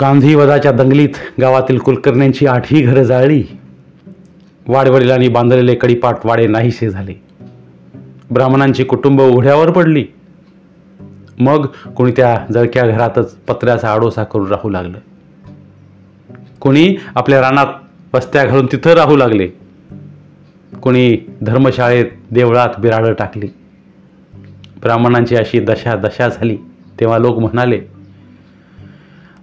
गांधीवधाच्या दंगलीत गावातील कुलकर्ण्यांची आठही घरं जाळली. वाडवडिलांनी बांधलेले कडीपाट वाडे नाहीसे झाले. ब्राह्मणांची कुटुंब उघड्यावर पडली. मग कोणी त्या जळक्या घरातच पत्र्याचा आडोसा करून राहू लागलं. कोणी आपल्या रानात वस्त्या घालून तिथं राहू लागले. कोणी धर्मशाळेत देवळात बिराडं टाकली. ब्राह्मणांची अशी दशा दशा झाली तेव्हा लोक म्हणाले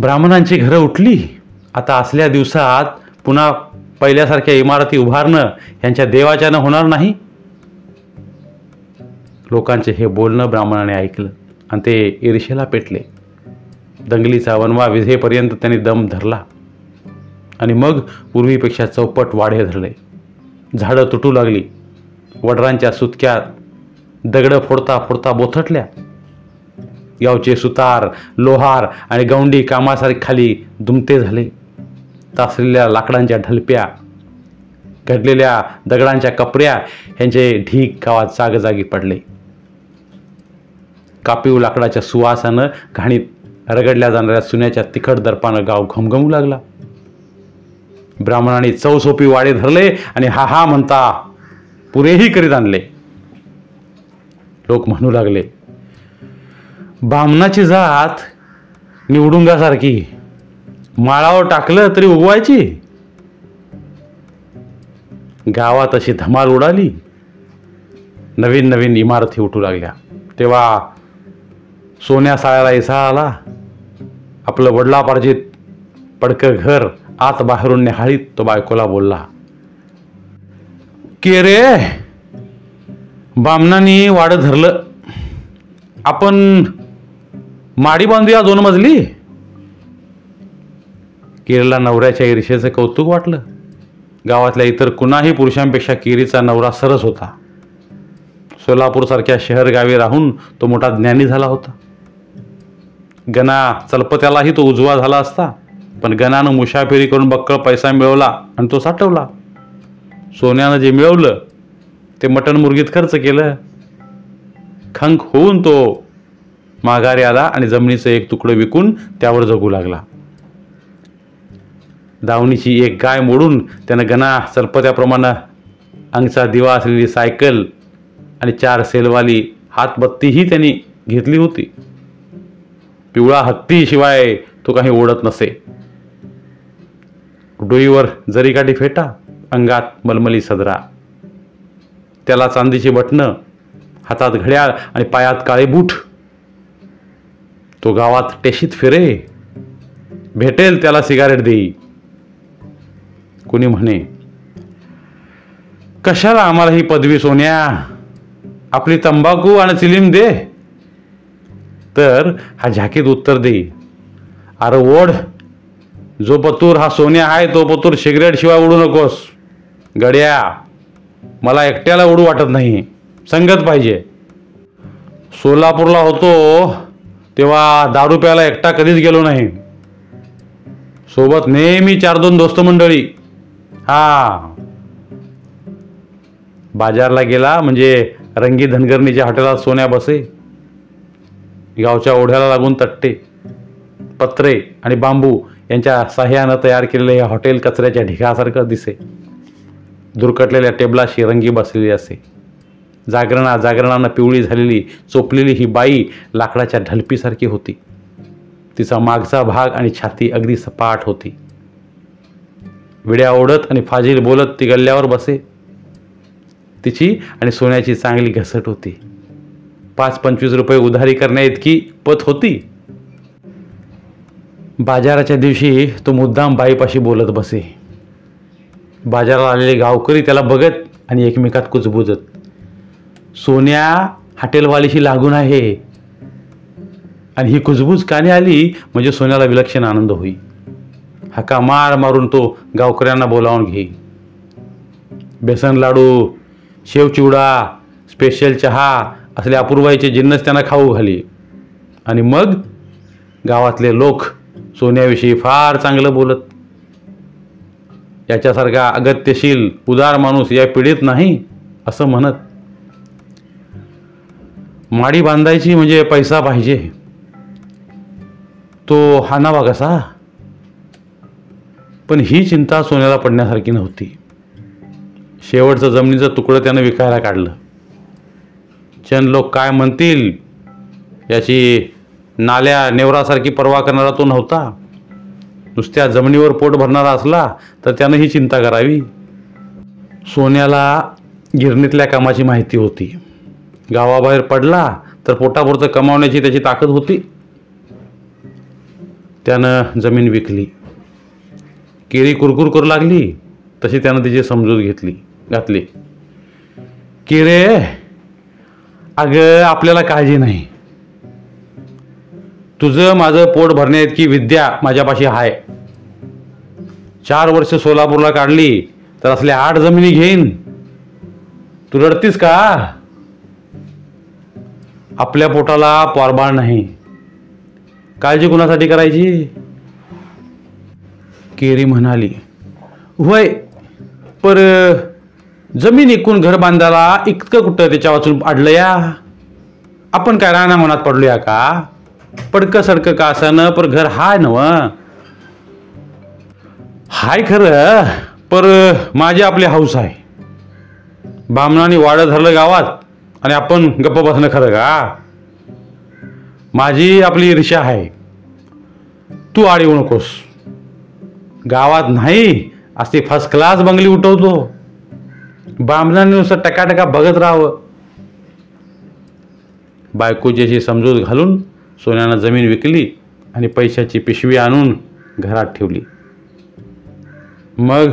ब्राह्मणांची घरं उठली. आता असल्या दिवसात पुन्हा पहिल्यासारख्या इमारती उभारणं यांच्या देवाच्यानं होणार नाही? लोकांचे हे बोलणं ब्राह्मणाने ऐकलं आणि ते ईर्षेला पेटले. दंगलीचा वनवा विजेपर्यंत त्यांनी दम धरला. आणि मग पूर्वीपेक्षा चौपट वाढे धरले. झाडं तुटू लागली. वडरांच्या सुतक्यात दगडं फोडता फोडता बोथटल्या. गावचे सुतार लोहार आणि गौंडी कामासारखे खाली दुमते झाले. तासलेल्या लाकडांच्या ढलप्या घडलेल्या दगडांच्या कपऱ्या ह्यांचे ढीक गावात जागजागी पडले. कापीव लाकडाच्या सुवासानं घाणीत रगडल्या जाणाऱ्या सुन्याच्या तिखट दर्पानं गाव घमघमू लागला. ब्राह्मणांनी चौसोपी वाडे धरले आणि हा हा म्हणता पुरेही करीत आणले. लोक म्हणू लागले बामणाची जात निवडुंगासारखी. माळावर टाकलं तरी उगवायची. गावात अशी धमाल उडाली. नवीन नवीन इमारती उठू लागल्या. तेव्हा सोन्या साळ्याला इसा आला. आपलं वडलापार्जित पडकं घर आत बाहेरून निहाळीत तो बायकोला बोलला के रे बामणानी वाड धरलं. आपण माडी बांधूया दोन मजली? केरला नवऱ्याच्या ईर्षेचं कौतुक वाटलं. गावातल्या इतर कुणाही पुरुषांपेक्षा किरीचा नवरा सरस होता. सोलापूरसारख्या शहर गावी राहून तो मोठा ज्ञानी झाला होता. गणा चलपत्यालाही तो उजवा झाला असता पण गणानं मुशाफिरी करून बक्कळ पैसा मिळवला आणि तो साठवला. सोन्यानं जे मिळवलं ते मटण मुर्गीत खर्च केलं. खंक होऊन तो माघारी आला आणि जमिनीचं एक तुकडं विकून त्यावर जगू लागला. दावणीची एक गाय मोडून त्यानं गणा सरपत्याप्रमाणे अंगचा दिवा असलेली सायकल आणि चार सेलवाली हातबत्तीही त्यांनी घेतली होती. पिवळा हत्तीशिवाय तो काही ओढत नसे. डोईवर जरीकाठी फेटा अंगात मलमली सदरा. त्याला चांदीची बटणं हातात घड्याळ आणि पायात काळे बूट तो गावात टेशीत फिरे भेटेल त्याला सिगारेट देई. कुणी म्हणे कशाला आम्हाला ही पदवी सोन्या? आपली तंबाखू आणि चिलीम दे. तर हा झाकीत उत्तर देई अरे ओढ जो पतूर हा सोन्या आहे तो पतूर सिगरेट शिवाय उडू नकोस. गड्या मला एकट्याला उडू वाटत नाही. संगत पाहिजे. सोलापूरला होतो तेव्हा दारू प्यायला एकटा कधीच गेलो नाही. सोबत नेहमी चार दोन दोस्त मंडळी. हा. बाजारला गेला म्हणजे रंगी धनगरणीच्या हॉटेलात सोन्या बसे. गावच्या ओढ्याला लागून तट्टे पत्रे आणि बांबू यांच्या साह्यानं तयार केलेले हे हॉटेल कचऱ्याच्या ढिगासारखं दिसे. दुरकटलेल्या टेबलाशी रंगी बसलेली असे. जागरणा जागरणानं पिवळी झालेली चोपलेली ही बाई लाकडाच्या ढलपीसारखी होती. तिचा मागचा भाग आणि छाती अगदी सपाट होती. विड्या ओढत आणि फाजील बोलत ती गल्ल्यावर बसे. तिची आणि सोन्याची चांगली घसट होती. पाच पंचवीस रुपये उधारी करण्या इतकी पत होती. बाजाराच्या दिवशी तो मुद्दाम बाईपाशी बोलत बसे. बाजाराला आलेले गावकरी त्याला बघत आणि एकमेकात कुजबुजत. सोन्या हॉटेलवालीशी लागून आहे. आणि ही कुजबूज काने आली म्हणजे सोन्याला विलक्षण आनंद होई. हका मार मारून तो गावकऱ्यांना बोलावून घे. बेसन लाडू शेवचिवडा स्पेशल चहा असले अपूर्वाईचे जिन्नस त्यांना खाऊ घाली. आणि मग गावातले लोक सोन्याविषयी फार चांगलं बोलत. याच्यासारखा अगत्यशील उदार माणूस या पिढीत नाही असं म्हणत. माडी बांधायची म्हणजे पैसा पाहिजे. तो हानावा कसा? पण ही चिंता सोन्याला पडण्यासारखी नव्हती. शेवटचं जमिनीचं तुकडं त्यानं विकायला काढलं. चंद लोक काय म्हणतील? याची नाल्या नेवरासारखी पर्वा करणारा तो नव्हता. नुसत्या जमिनीवर पोट भरणारा असला तर त्यानं ही चिंता करावी. सोन्याला गिरणीतल्या कामाची माहिती होती. गावाबाहेर पडला तर पोटापुरतं कमावण्याची त्याची ताकद होती. त्यानं जमीन विकली. केळी कुरकुर करू लागली तशी त्यानं तिची समजूत घेतली घातली. किरे अगं आपल्याला काळजी नाही. तुझं माझं पोट भरण्या इतकी विद्या माझ्यापाशी आहे. चार वर्ष सोलापूरला काढली तर असल्या आठ जमिनी घेईन. तू रडतीस का? आपल्या पोटाला पोरबाळ नाही. काळजी कुणासाठी करायची? केरी म्हणाली होय पर जमीन इकून घर बांधायला इतकं कुठं त्याच्या वाचून अडलं या? आपण काय राणा मनात पडलो का? पडकं सडकं का असं पर घर हाय नव हाय खरं पर माझे आपली हाऊस आहे. बामणाने वाडं धरलं गावात. आणि आपण गप्प बसणं खरं का? माझी आपली ईर्षा आहे. तू आड येऊ नकोस. गावात नाही असे फर्स्ट क्लास बंगली उठवतो. बामणाने नुसतं टकाटका बघत राहावं. बायकोची समजूत घालून सोन्यानं जमीन विकली आणि पैशाची पिशवी आणून घरात ठेवली. मग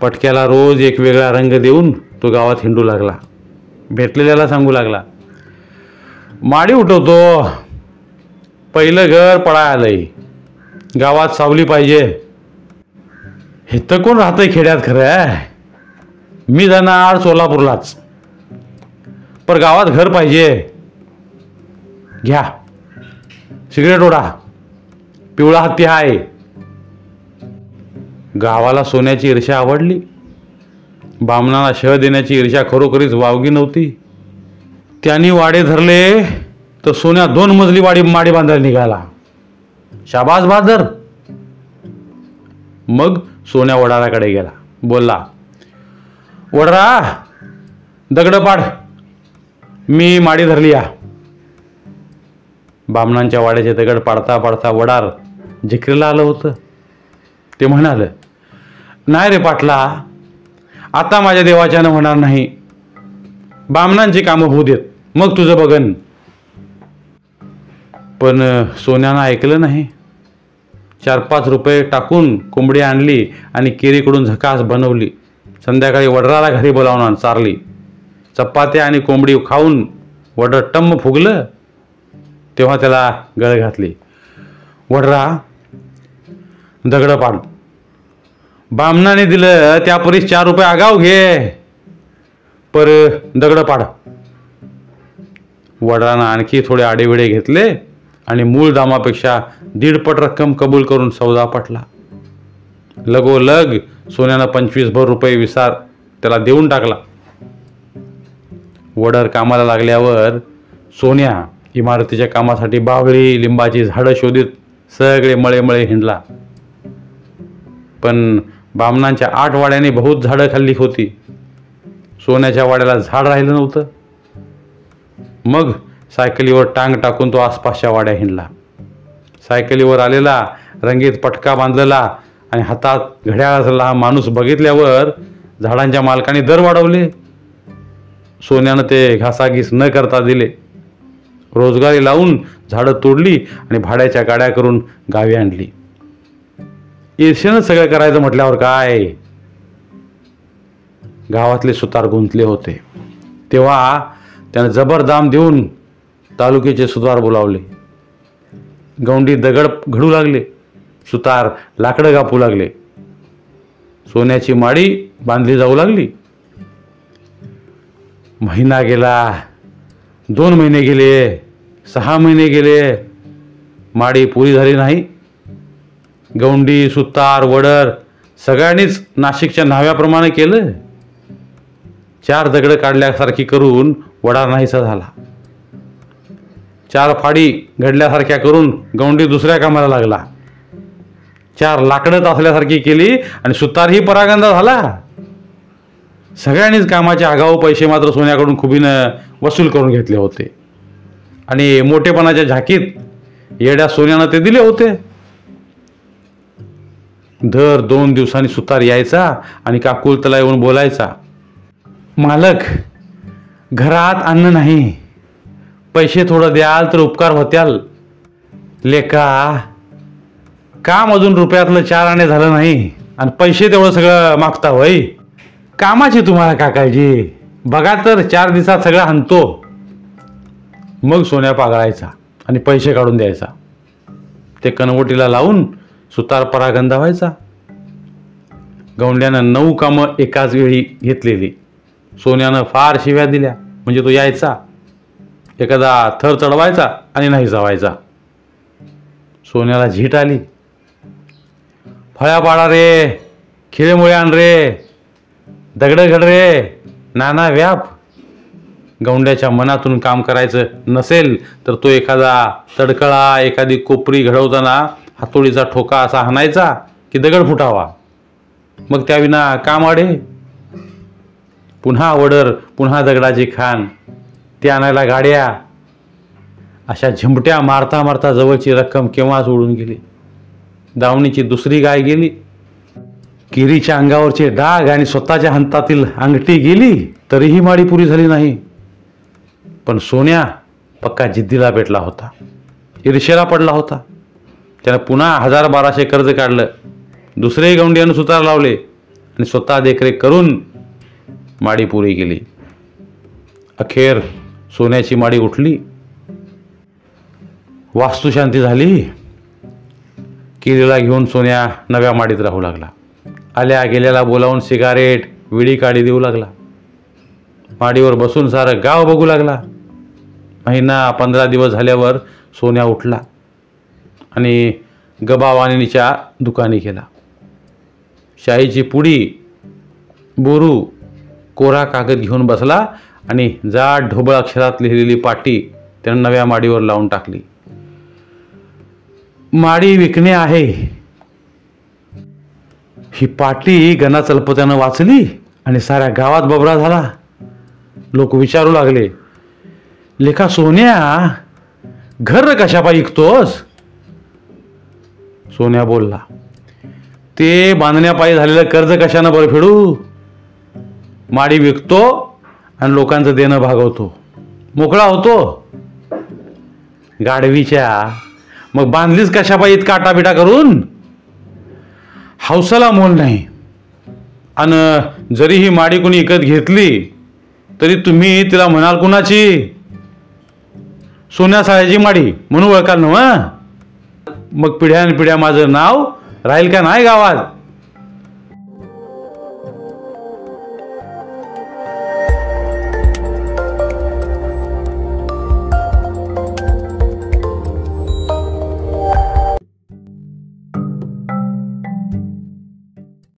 पटक्याला रोज एक वेगळा रंग देऊन तो गावात हिंडू लागला. भेटलेल्याला सांगू लागला. माडी उठवतो. पहिलं घर पळाय आलंय गावात सावली पाहिजे. हे तर कोण राहतंय खेड्यात खरं मी जाणार सोलापूरलाच. पर गावात घर पाहिजे. घ्या. सिगरेट ओढा. पिवळा हत्ती आहे गावाला सोन्याची ईर्ष्या आवडली. बामणाला शह देण्याची ईर्षा खरोखरीच वावगी नव्हती. त्यांनी वाडे धरले तर सोन्या दोन मजली वाडी माडी बांधायला निघाला. शाबास बहादर मग सोन्या वडाराकडे गेला. बोलला वडरा दगड पाड मी माडी धरली या. बामणांच्या वाड्याचे दगड पाडता पाडता वडार जिकरीला आलं होतं. ते म्हणालं नाही रे पाटला आता माझ्या देवाच्यानं होणार नाही. बामणांची कामं होऊ देत. मग तुझं बघन. पण सोन्यानं ऐकलं नाही. चार पाच रुपये टाकून कोंबडी आणली आणि केरीकडून झकास बनवली. संध्याकाळी वडराला घरी बोलावून चारली. चपात्या आणि कोंबडी खाऊन वडर टम्म फुगलं तेव्हा त्याला गळ घातली. वडरा दगडं पाड बामणाने दिलं त्या परीस चार रुपये आगाव घे. पर दगड पाड. वडिलांना आणखी थोडे आडेविडे घेतले आणि मूळ दामापेक्षा दीडपट रक्कम कबूल करून सौदा पटला. लगोलग सोन्यानं पंचवीस भर रुपये विसार त्याला देऊन टाकला. वडर कामाला लागल्यावर सोन्या इमारतीच्या कामासाठी बावळी लिंबाची झाडं शोधित सगळे मळे मळे हिंडला. पण बामणांच्या आठ वाड्याने बहुत झाडं खाल्ली होती. सोन्याच्या वाड्याला झाड राहिलं नव्हतं. मग सायकलीवर टांग टाकून तो आसपासच्या वाड्या हिंडला. सायकलीवर आलेला रंगीत पटका बांधलेला आणि हातात घड्याळ असलेला हा माणूस बघितल्यावर झाडांच्या मालकाने दर वाढवले. सोन्यानं ते घासाघीस न करता दिले. रोजगारी लावून झाडं तोडली आणि भाड्याच्या गाड्या करून गावी आणली. ईर्ष्यानं सगळं करायचं म्हटल्यावर काय? गावातले सुतार गुंतले होते. तेव्हा त्यानं जबरदाम देऊन तालुक्याचे सुतार बोलावले. गौंडी दगड घडू लागले. सुतार लाकडं कापू लागले. सोन्याची माडी बांधली जाऊ लागली. महिना गेला. दोन महिने गेले. सहा महिने गेले. माडी पुरी झाली नाही. गौंडी सुतार वडर सगळ्यांनीच नाशिकच्या नाव्याप्रमाणे केलं चार दगडं काढल्यासारखी करून वडा नाहीसा झाला. चार फाडी घडल्यासारख्या करून गौंडी दुसऱ्या कामाला लागला. चार लाकडं असल्यासारखी केली आणि सुतारही परागंदा झाला. सगळ्यांनीच कामाचे आगाऊ पैसे मात्र सोन्याकडून खुबीनं वसूल करून घेतले होते. आणि मोठेपणाच्या झाकीत येड्या सोन्यानं ते दिले होते. दर दोन दिवसांनी सुतार यायचा आणि काकुलतला येऊन बोलायचा मालक घरात अन्न नाही पैसे थोडं द्याल तर उपकार होत्याल. लेका काम अजून रुपयातलं चार आणे झालं नाही आणि पैसे तेवढं सगळं मागता होय. कामाची तुम्हाला का काळजी? बघा तर चार दिवसात सगळं आणतो मग सोन्या पागळायचा आणि पैसे काढून द्यायचा. ते कनवटीला लावून सुतार परागंदा व्हायचा. गवंड्यानं नऊ कामं एकाच वेळी घेतलेली. सोन्यानं फार शिव्या दिल्या. म्हणजे तो यायचा. एखादा थर चढवायचा आणि नाही जावायचा. सोन्याला झीट आली. फळ्या पाडा रे खिळेमुळे आण रे दगडं घड रे नाना व्याप. गवंड्याच्या मनातून काम करायचं नसेल तर तो एखादा तडकळा एखादी कोपरी घडवताना हातोडीचा ठोका असा हाणायचा की दगड फुटावा. मग त्याविना काम आडे. पुन्हा वडर पुन्हा दगडाची खाण. ते आणायला गाड्या. अशा झिमट्या मारता मारता जवळची रक्कम केव्हाच उडून गेली? दावणीची दुसरी गाय गेली? किरीच्या अंगावरचे डाग आणि स्वतःच्या हंतातील अंगठी गेली? तरीही माडी पुरी झाली नाही. पण सोन्या पक्का जिद्दीला भेटला होता. ईर्षेला पडला होता. त्यानं पुन्हा हजार बाराशे कर्ज काढलं. दुसरे गौंडियानं सुतार लावले आणि स्वतः देखरेख करून माडी पुरी केली. अखेर सोन्याची माडी उठली. वास्तुशांती झाली. किरीला घेऊन सोन्या नव्या माडीत राहू लागला. आल्या गेल्याला बोलावून सिगारेट विडी काढी देऊ लागला. माडीवर बसून सारं गाव बघू लागला. महिना पंधरा दिवस झाल्यावर सोन्या उठला. आणि गबावाणीच्या दुकानी गेला शाईची पुडी बोरू कोरा कागद घेऊन बसला आणि जाड ढोबळ अक्षरात लिहिलेली पाटी त्यानं नव्या माडीवर लावून टाकली. माडी विकणे आहे. ही पाटी गणा चलपत्यानं वाचली आणि साऱ्या गावात बबरा झाला. लोक विचारू लागले लेखा सोन्या घर कशापायी विकतोस सोन्या बोलला ते बांधण्यापायी झालेलं कर्ज कशानं बरं फेडू? माडी विकतो आणि लोकांचं देणं भागवतो. मोकळा होतो. गाढवीच्या मग बांधलीच कशापायी इतका आटाबिटा करून? हौसाला मोल नाही. आणि जरी ही माडी कोणी विकत घेतली तरी तुम्ही तिला म्हणाल कुणाची? सोन्या साळ्याची माडी म्हणून ओळखाल ना मग पिढ्यान पिढ्या माझं नाव राहील का नाही गावात?